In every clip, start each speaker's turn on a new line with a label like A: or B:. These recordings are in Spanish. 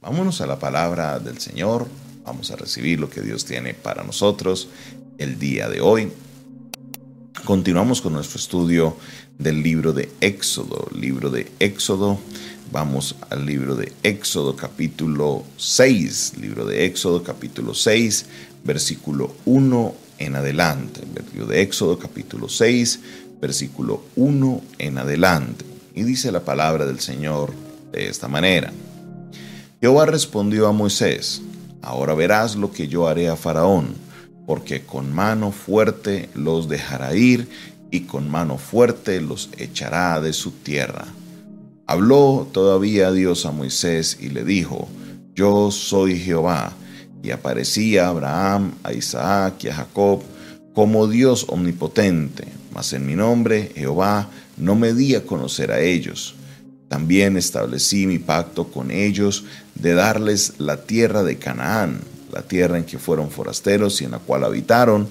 A: Vámonos a la palabra del Señor. Vamos a recibir lo que Dios tiene para nosotros el día de hoy. Continuamos con nuestro estudio del libro de Éxodo. Libro de Éxodo. Vamos al libro de Éxodo capítulo 6. Libro de Éxodo capítulo 6, versículo 1 en adelante. Libro de Éxodo capítulo 6, versículo 1 en adelante. Y dice la palabra del Señor de esta manera. Jehová respondió a Moisés, ahora verás lo que yo haré a Faraón, porque con mano fuerte los dejará ir y con mano fuerte los echará de su tierra. Habló todavía Dios a Moisés y le dijo, Yo soy Jehová, y aparecía a Abraham, a Isaac y a Jacob como Dios omnipotente, mas en mi nombre, Jehová, no me di a conocer a ellos. También establecí mi pacto con ellos de darles la tierra de Canaán, la tierra en que fueron forasteros y en la cual habitaron.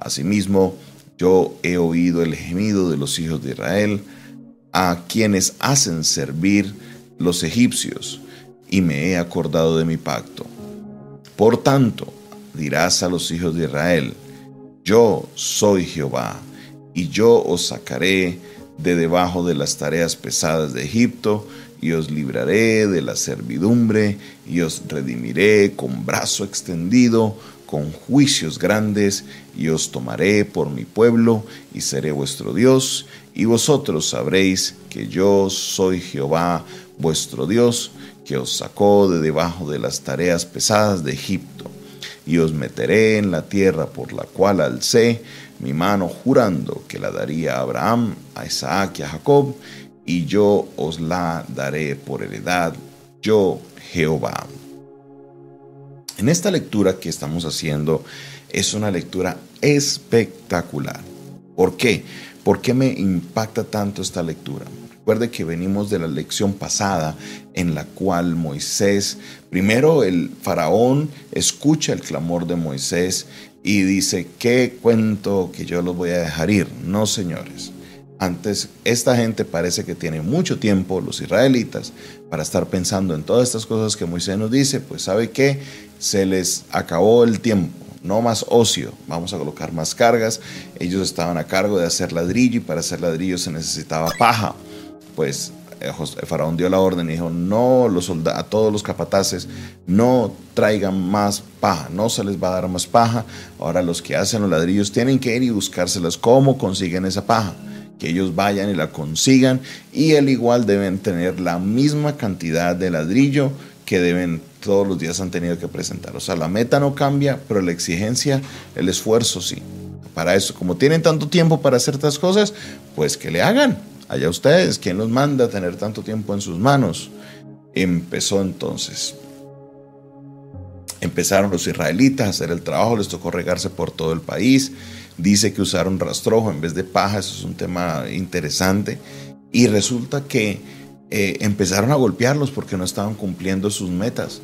A: Asimismo, yo he oído el gemido de los hijos de Israel, a quienes hacen servir los egipcios, y me he acordado de mi pacto. Por tanto, dirás a los hijos de Israel, yo soy Jehová, y yo os sacaré de debajo de las tareas pesadas de Egipto, y os libraré de la servidumbre, y os redimiré con brazo extendido, con juicios grandes, y os tomaré por mi pueblo, y seré vuestro Dios, y vosotros sabréis que yo soy Jehová vuestro Dios, que os sacó de debajo de las tareas pesadas de Egipto, y os meteré en la tierra por la cual alcé mi mano jurando que la daría a Abraham, a Isaac y a Jacob, y yo os la daré por heredad, yo Jehová. En esta lectura que estamos haciendo es una lectura espectacular. ¿Por qué? ¿Por qué me impacta tanto esta lectura? Recuerde que venimos de la lección pasada en la cual Moisés, primero el faraón escucha el clamor de Moisés y dice, ¿qué cuento que yo los voy a dejar ir? No, señores. Antes, esta gente parece que tiene mucho tiempo, los israelitas, para estar pensando en todas estas cosas que Moisés nos dice, pues sabe que se les acabó el tiempo, no más ocio, vamos a colocar más cargas. Ellos estaban a cargo de hacer ladrillo y para hacer ladrillo se necesitaba paja. Pues el faraón dio la orden y dijo, no los a todos los capataces, no traigan más paja, no se les va a dar más paja. Ahora los que hacen los ladrillos tienen que ir y buscárselas. ¿Cómo consiguen esa paja? Que ellos vayan y la consigan y al igual deben tener la misma cantidad de ladrillo que deben todos los días han tenido que presentar. O sea, la meta no cambia, pero la exigencia, el esfuerzo sí. Para eso, como tienen tanto tiempo para hacer estas cosas, pues que le hagan. Allá ustedes, ¿quién los manda a tener tanto tiempo en sus manos? Empezó entonces. Empezaron los israelitas a hacer el trabajo, les tocó regarse por todo el país. Dice que usaron rastrojo en vez de paja, eso es un tema interesante. Y resulta que eh, empezaron a golpearlos porque no estaban cumpliendo sus metas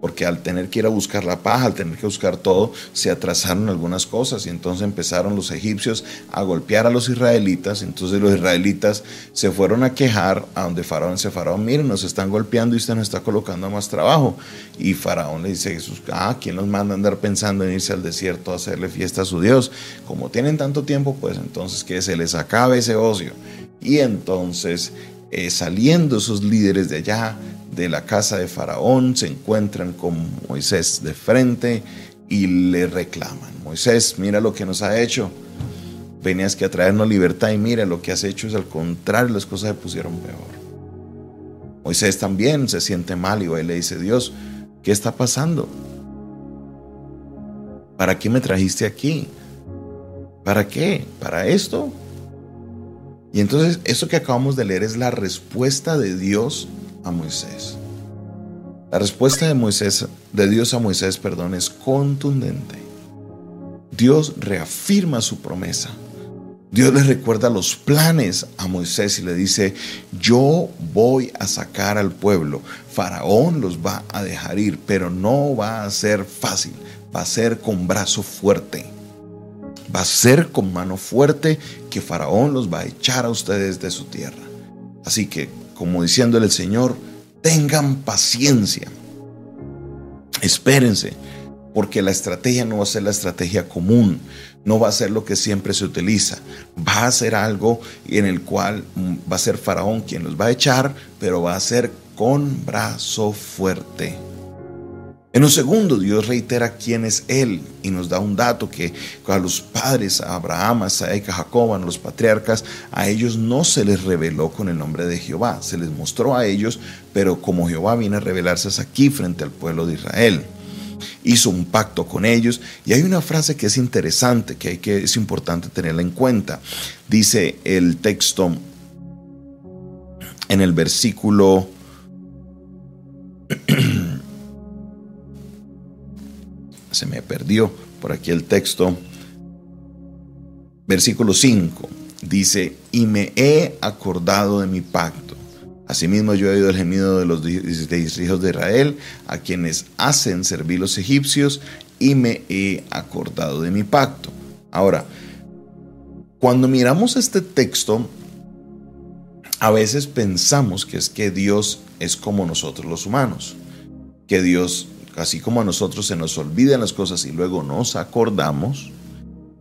A: porque al tener que ir a buscar la paja, al tener que buscar todo, se atrasaron algunas cosas y entonces empezaron los egipcios a golpear a los israelitas, entonces los israelitas se fueron a quejar a donde Faraón se Faraón, miren, nos están golpeando y usted nos está colocando más trabajo. Y Faraón le dice a Jesús, ah, ¿quién nos manda a andar pensando en irse al desierto a hacerle fiesta a su Dios? Como tienen tanto tiempo, pues entonces que se les acabe ese ocio. Y entonces eh, saliendo esos líderes de allá, de la casa de Faraón, se encuentran con Moisés de frente y le reclaman, Moisés, mira lo que nos ha hecho, venías que a traernos libertad y mira lo que has hecho es al contrario, las cosas se pusieron peor. Moisés también se siente mal y va y le dice, Dios, ¿qué está pasando? ¿Para qué me trajiste aquí? ¿Para qué? ¿Para esto? Y entonces eso que acabamos de leer es la respuesta de Dios a Moisés. La respuesta de Moisés, de Dios a Moisés, perdón, es contundente. Dios reafirma su promesa. Dios le recuerda los planes a Moisés y le dice, yo voy a sacar al pueblo. Faraón los va a dejar ir, pero no va a ser fácil, va a ser con brazo fuerte. Va a ser con mano fuerte que Faraón los va a echar a ustedes de su tierra. Así que como diciéndole el Señor, tengan paciencia. Espérense, porque la estrategia no va a ser la estrategia común, no va a ser lo que siempre se utiliza, va a ser algo en el cual va a ser Faraón quien los va a echar, pero va a ser con brazo fuerte. En un segundo, Dios reitera quién es Él y nos da un dato que a los padres, a Abraham, a Isaac, a Jacob, a los patriarcas, a ellos no se les reveló con el nombre de Jehová, se les mostró a ellos, pero como Jehová viene a revelarse aquí frente al pueblo de Israel. Hizo un pacto con ellos y hay una frase que es interesante, que, hay que es importante tenerla en cuenta. Dice el texto en el versículo se me perdió por aquí el texto. Versículo 5 dice, y me he acordado de mi pacto. Asimismo yo he oído el gemido de los hijos de Israel, a quienes hacen servir los egipcios, y me he acordado de mi pacto. Ahora, cuando miramos este texto, a veces pensamos que es que Dios es como nosotros los humanos, que Dios así como a nosotros se nos olvidan las cosas y luego nos acordamos,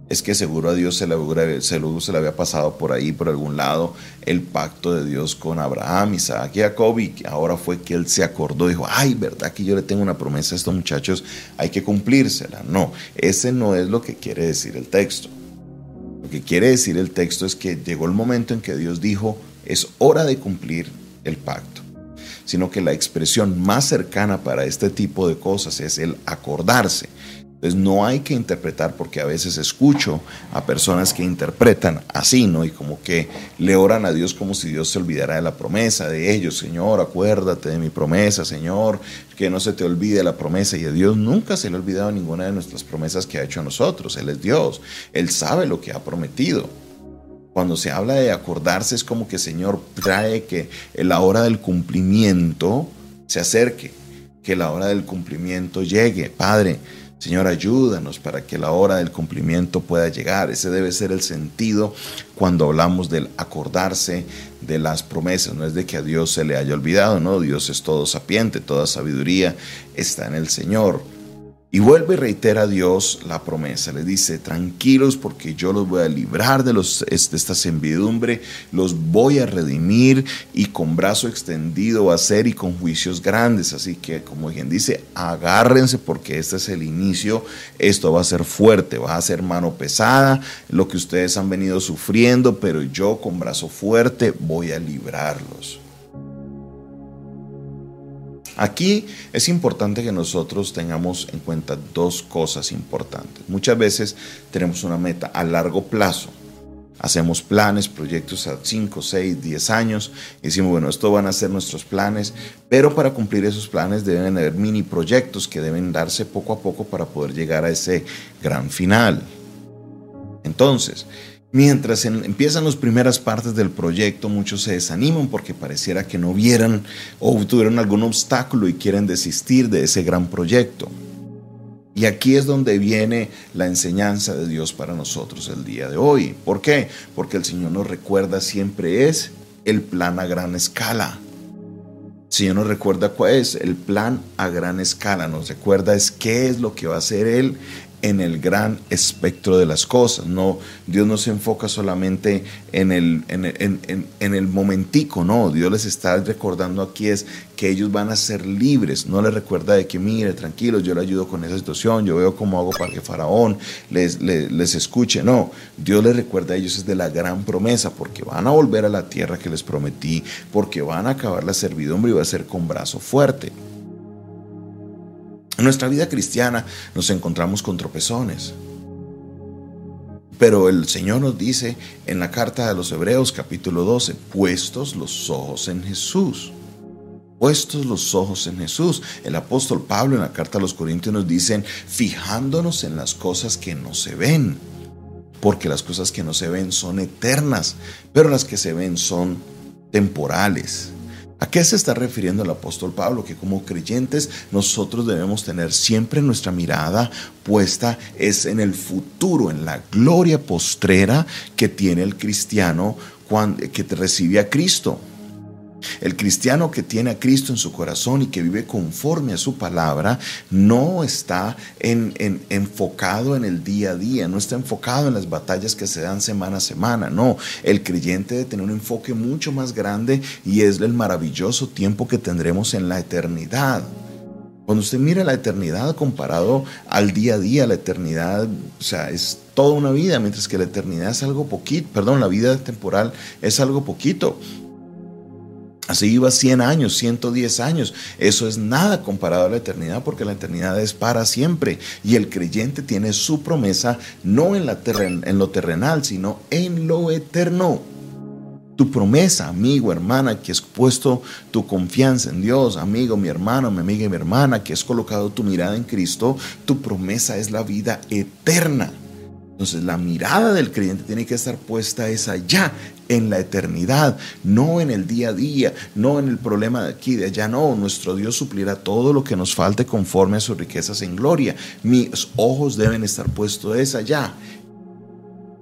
A: es que seguro a Dios se le, se le había pasado por ahí, por algún lado, el pacto de Dios con Abraham, Isaac y Jacob, y ahora fue que él se acordó, dijo, ay, ¿verdad que yo le tengo una promesa a estos muchachos? Hay que cumplírsela. No, ese no es lo que quiere decir el texto. Lo que quiere decir el texto es que llegó el momento en que Dios dijo, es hora de cumplir el pacto sino que la expresión más cercana para este tipo de cosas es el acordarse. Entonces no hay que interpretar porque a veces escucho a personas que interpretan así, ¿no? Y como que le oran a Dios como si Dios se olvidara de la promesa de ellos. Señor, acuérdate de mi promesa, Señor, que no se te olvide la promesa. Y a Dios nunca se le ha olvidado ninguna de nuestras promesas que ha hecho a nosotros. Él es Dios. Él sabe lo que ha prometido. Cuando se habla de acordarse es como que Señor trae que la hora del cumplimiento se acerque, que la hora del cumplimiento llegue. Padre, Señor, ayúdanos para que la hora del cumplimiento pueda llegar. Ese debe ser el sentido cuando hablamos del acordarse de las promesas. No es de que a Dios se le haya olvidado, no. Dios es todo sapiente, toda sabiduría está en el Señor. Y vuelve y reitera a Dios la promesa. Le dice, tranquilos porque yo los voy a librar de, los, de esta envidumbre, los voy a redimir y con brazo extendido va a ser y con juicios grandes. Así que, como quien dice, agárrense porque este es el inicio. Esto va a ser fuerte, va a ser mano pesada, lo que ustedes han venido sufriendo, pero yo con brazo fuerte voy a librarlos. Aquí es importante que nosotros tengamos en cuenta dos cosas importantes. Muchas veces tenemos una meta a largo plazo. Hacemos planes, proyectos a 5, 6, 10 años y decimos, bueno, esto van a ser nuestros planes, pero para cumplir esos planes deben haber mini proyectos que deben darse poco a poco para poder llegar a ese gran final. Entonces, Mientras empiezan las primeras partes del proyecto, muchos se desaniman porque pareciera que no vieran o tuvieron algún obstáculo y quieren desistir de ese gran proyecto. Y aquí es donde viene la enseñanza de Dios para nosotros el día de hoy. ¿Por qué? Porque el Señor nos recuerda siempre es el plan a gran escala. El Señor nos recuerda cuál es el plan a gran escala. Nos recuerda es qué es lo que va a hacer Él en el gran espectro de las cosas. No, Dios no se enfoca solamente en el, en, el momentico, no. Dios les está recordando aquí es que ellos van a ser libres. No les recuerda de que, mire, tranquilos, yo le ayudo con esa situación, yo veo cómo hago para que Faraón les, les, les escuche. No, Dios les recuerda a ellos es de la gran promesa, porque van a volver a la tierra que les prometí, porque van a acabar la servidumbre y va a ser con brazo fuerte. En nuestra vida cristiana nos encontramos con tropezones. Pero el Señor nos dice en la carta de los Hebreos capítulo 12, puestos los ojos en Jesús. Puestos los ojos en Jesús. El apóstol Pablo en la carta a los Corintios nos dice, fijándonos en las cosas que no se ven. Porque las cosas que no se ven son eternas, pero las que se ven son temporales. ¿A qué se está refiriendo el apóstol Pablo? Que como creyentes nosotros debemos tener siempre nuestra mirada puesta es en el futuro, en la gloria postrera que tiene el cristiano que recibe a Cristo. El cristiano que tiene a Cristo en su corazón y que vive conforme a su palabra no está enfocado en el día a día, no está enfocado en las batallas que se dan semana a semana. No, el creyente debe tener un enfoque mucho más grande y es el maravilloso tiempo que tendremos en la eternidad. Cuando usted mira la eternidad comparado al día a día, la eternidad, o sea, es toda una vida, mientras que la eternidad es algo poquito, perdón, la vida temporal es algo poquito. Así iba 100 años, 110 años. Eso es nada comparado a la eternidad porque la eternidad es para siempre. Y el creyente tiene su promesa no en, la en lo terrenal, sino en lo eterno. Tu promesa, amigo, hermana, que has puesto tu confianza en Dios, amigo, mi hermano, mi amiga y mi hermana, que has colocado tu mirada en Cristo, tu promesa es la vida eterna. Entonces la mirada del creyente tiene que estar puesta es allá, en la eternidad, no en el día a día, no en el problema de aquí, de allá, no. Nuestro Dios suplirá todo lo que nos falte conforme a sus riquezas en gloria. Mis ojos deben estar puestos es allá.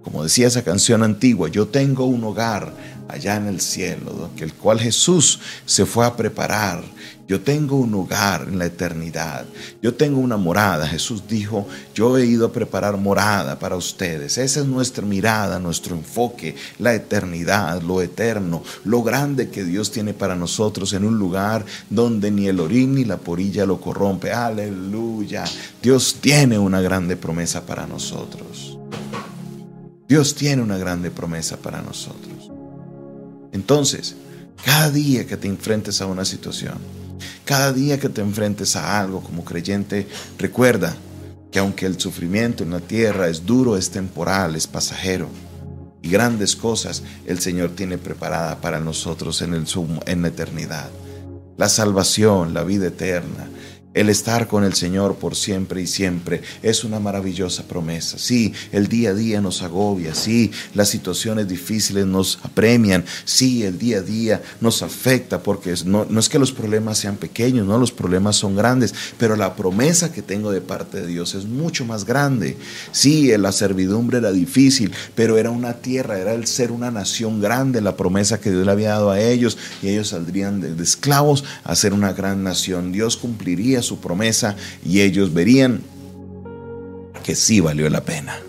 A: Como decía esa canción antigua, yo tengo un hogar allá en el cielo, el cual Jesús se fue a preparar. Yo tengo un hogar en la eternidad. Yo tengo una morada. Jesús dijo, yo he ido a preparar morada para ustedes. Esa es nuestra mirada, nuestro enfoque, la eternidad, lo eterno, lo grande que Dios tiene para nosotros en un lugar donde ni el orín ni la porilla lo corrompe. Aleluya. Dios tiene una grande promesa para nosotros. Dios tiene una grande promesa para nosotros. Entonces, cada día que te enfrentes a una situación, cada día que te enfrentes a algo como creyente, recuerda que aunque el sufrimiento en la tierra es duro, es temporal, es pasajero, y grandes cosas el Señor tiene preparada para nosotros en, el, en la eternidad. La salvación, la vida eterna, el estar con el Señor por siempre y siempre es una maravillosa promesa. Sí, el día a día nos agobia, sí, las situaciones difíciles nos apremian, sí, el día a día nos afecta porque no, no es que los problemas sean pequeños, no, los problemas son grandes, pero la promesa que tengo de parte de Dios es mucho más grande. Sí, la servidumbre era difícil, pero era una tierra, era el ser una nación grande, la promesa que Dios le había dado a ellos y ellos saldrían de, de esclavos a ser una gran nación. Dios cumpliría su promesa y ellos verían que sí valió la pena.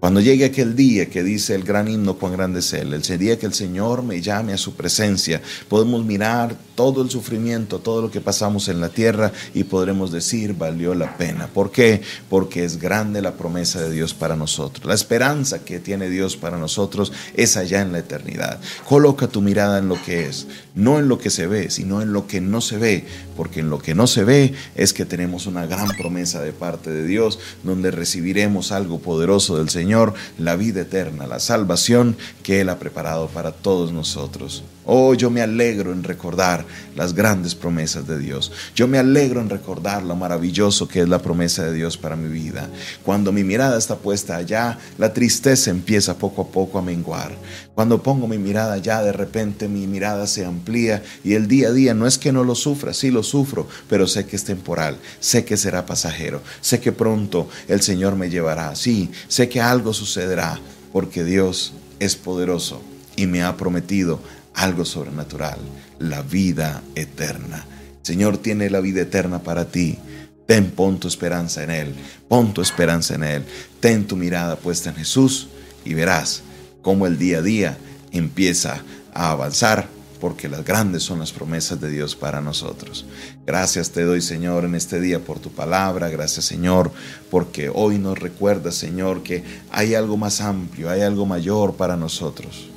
A: Cuando llegue aquel día que dice el gran himno cuán grande es Él, el día que el Señor me llame a su presencia, podemos mirar todo el sufrimiento, todo lo que pasamos en la tierra y podremos decir valió la pena. ¿Por qué? Porque es grande la promesa de Dios para nosotros. La esperanza que tiene Dios para nosotros es allá en la eternidad. Coloca tu mirada en lo que es, no en lo que se ve, sino en lo que no se ve, porque en lo que no se ve es que tenemos una gran promesa de parte de Dios, donde recibiremos algo poderoso del Señor Señor la vida eterna, la salvación que Él ha preparado para todos nosotros. Oh, yo me alegro en recordar las grandes promesas de Dios. Yo me alegro en recordar lo maravilloso que es la promesa de Dios para mi vida. Cuando mi mirada está puesta allá, la tristeza empieza poco a poco a menguar. Cuando pongo mi mirada allá, de repente mi mirada se amplía y el día a día no es que no lo sufra, sí lo sufro, pero sé que es temporal, sé que será pasajero, sé que pronto el Señor me llevará, sí, sé que algo sucederá, porque Dios es poderoso y me ha prometido algo sobrenatural, la vida eterna. Señor tiene la vida eterna para ti. Ten, pon tu esperanza en Él, pon tu esperanza en Él, ten tu mirada puesta en Jesús y verás cómo el día a día empieza a avanzar, porque las grandes son las promesas de Dios para nosotros. Gracias te doy, Señor, en este día por tu palabra. Gracias, Señor, porque hoy nos recuerda, Señor, que hay algo más amplio, hay algo mayor para nosotros.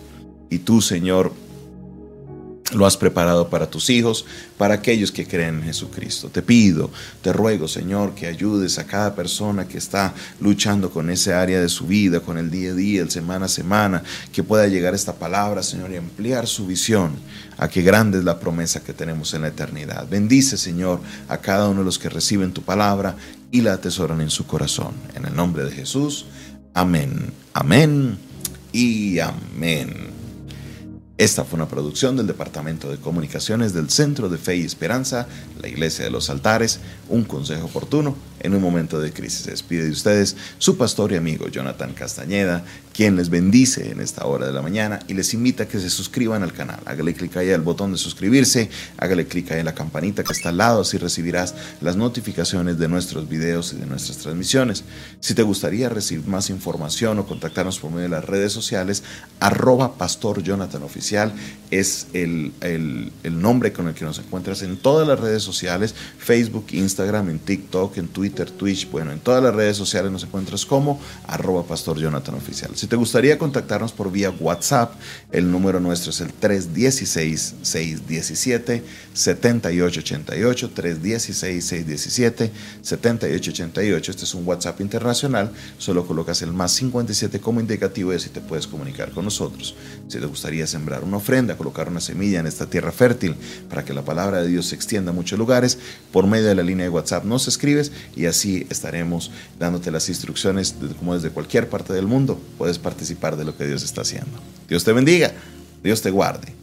A: Y tú, Señor, lo has preparado para tus hijos, para aquellos que creen en Jesucristo. Te pido, te ruego, Señor, que ayudes a cada persona que está luchando con ese área de su vida, con el día a día, el semana a semana, que pueda llegar esta palabra, Señor, y ampliar su visión a que grande es la promesa que tenemos en la eternidad. Bendice, Señor, a cada uno de los que reciben tu palabra y la atesoran en su corazón. En el nombre de Jesús. Amén. Amén y amén. Esta fue una producción del Departamento de Comunicaciones del Centro de Fe y Esperanza, la Iglesia de los Altares, un consejo oportuno en un momento de crisis. Despide de ustedes su pastor y amigo Jonathan Castañeda, quien les bendice en esta hora de la mañana y les invita a que se suscriban al canal. Hágale clic ahí al botón de suscribirse, hágale clic ahí en la campanita que está al lado, así recibirás las notificaciones de nuestros videos y de nuestras transmisiones. Si te gustaría recibir más información o contactarnos por medio de las redes sociales, arroba Pastor Jonathan Oficial es el, el, el nombre con el que nos encuentras en todas las redes sociales, Facebook, Instagram, en TikTok, en Twitter, Twitch, bueno, en todas las redes sociales nos encuentras como arroba Pastor Jonathan Oficial. Si te gustaría contactarnos por vía WhatsApp, el número nuestro es el 316-617-7888, 316-617-7888. Este es un WhatsApp internacional, solo colocas el más 57 como indicativo y así te puedes comunicar con nosotros. Si te gustaría sembrar una ofrenda, colocar una semilla en esta tierra fértil para que la palabra de Dios se extienda a muchos lugares, por medio de la línea de WhatsApp nos escribes y así estaremos dándote las instrucciones como desde cualquier parte del mundo. Participar de lo que Dios está haciendo. Dios te bendiga, Dios te guarde.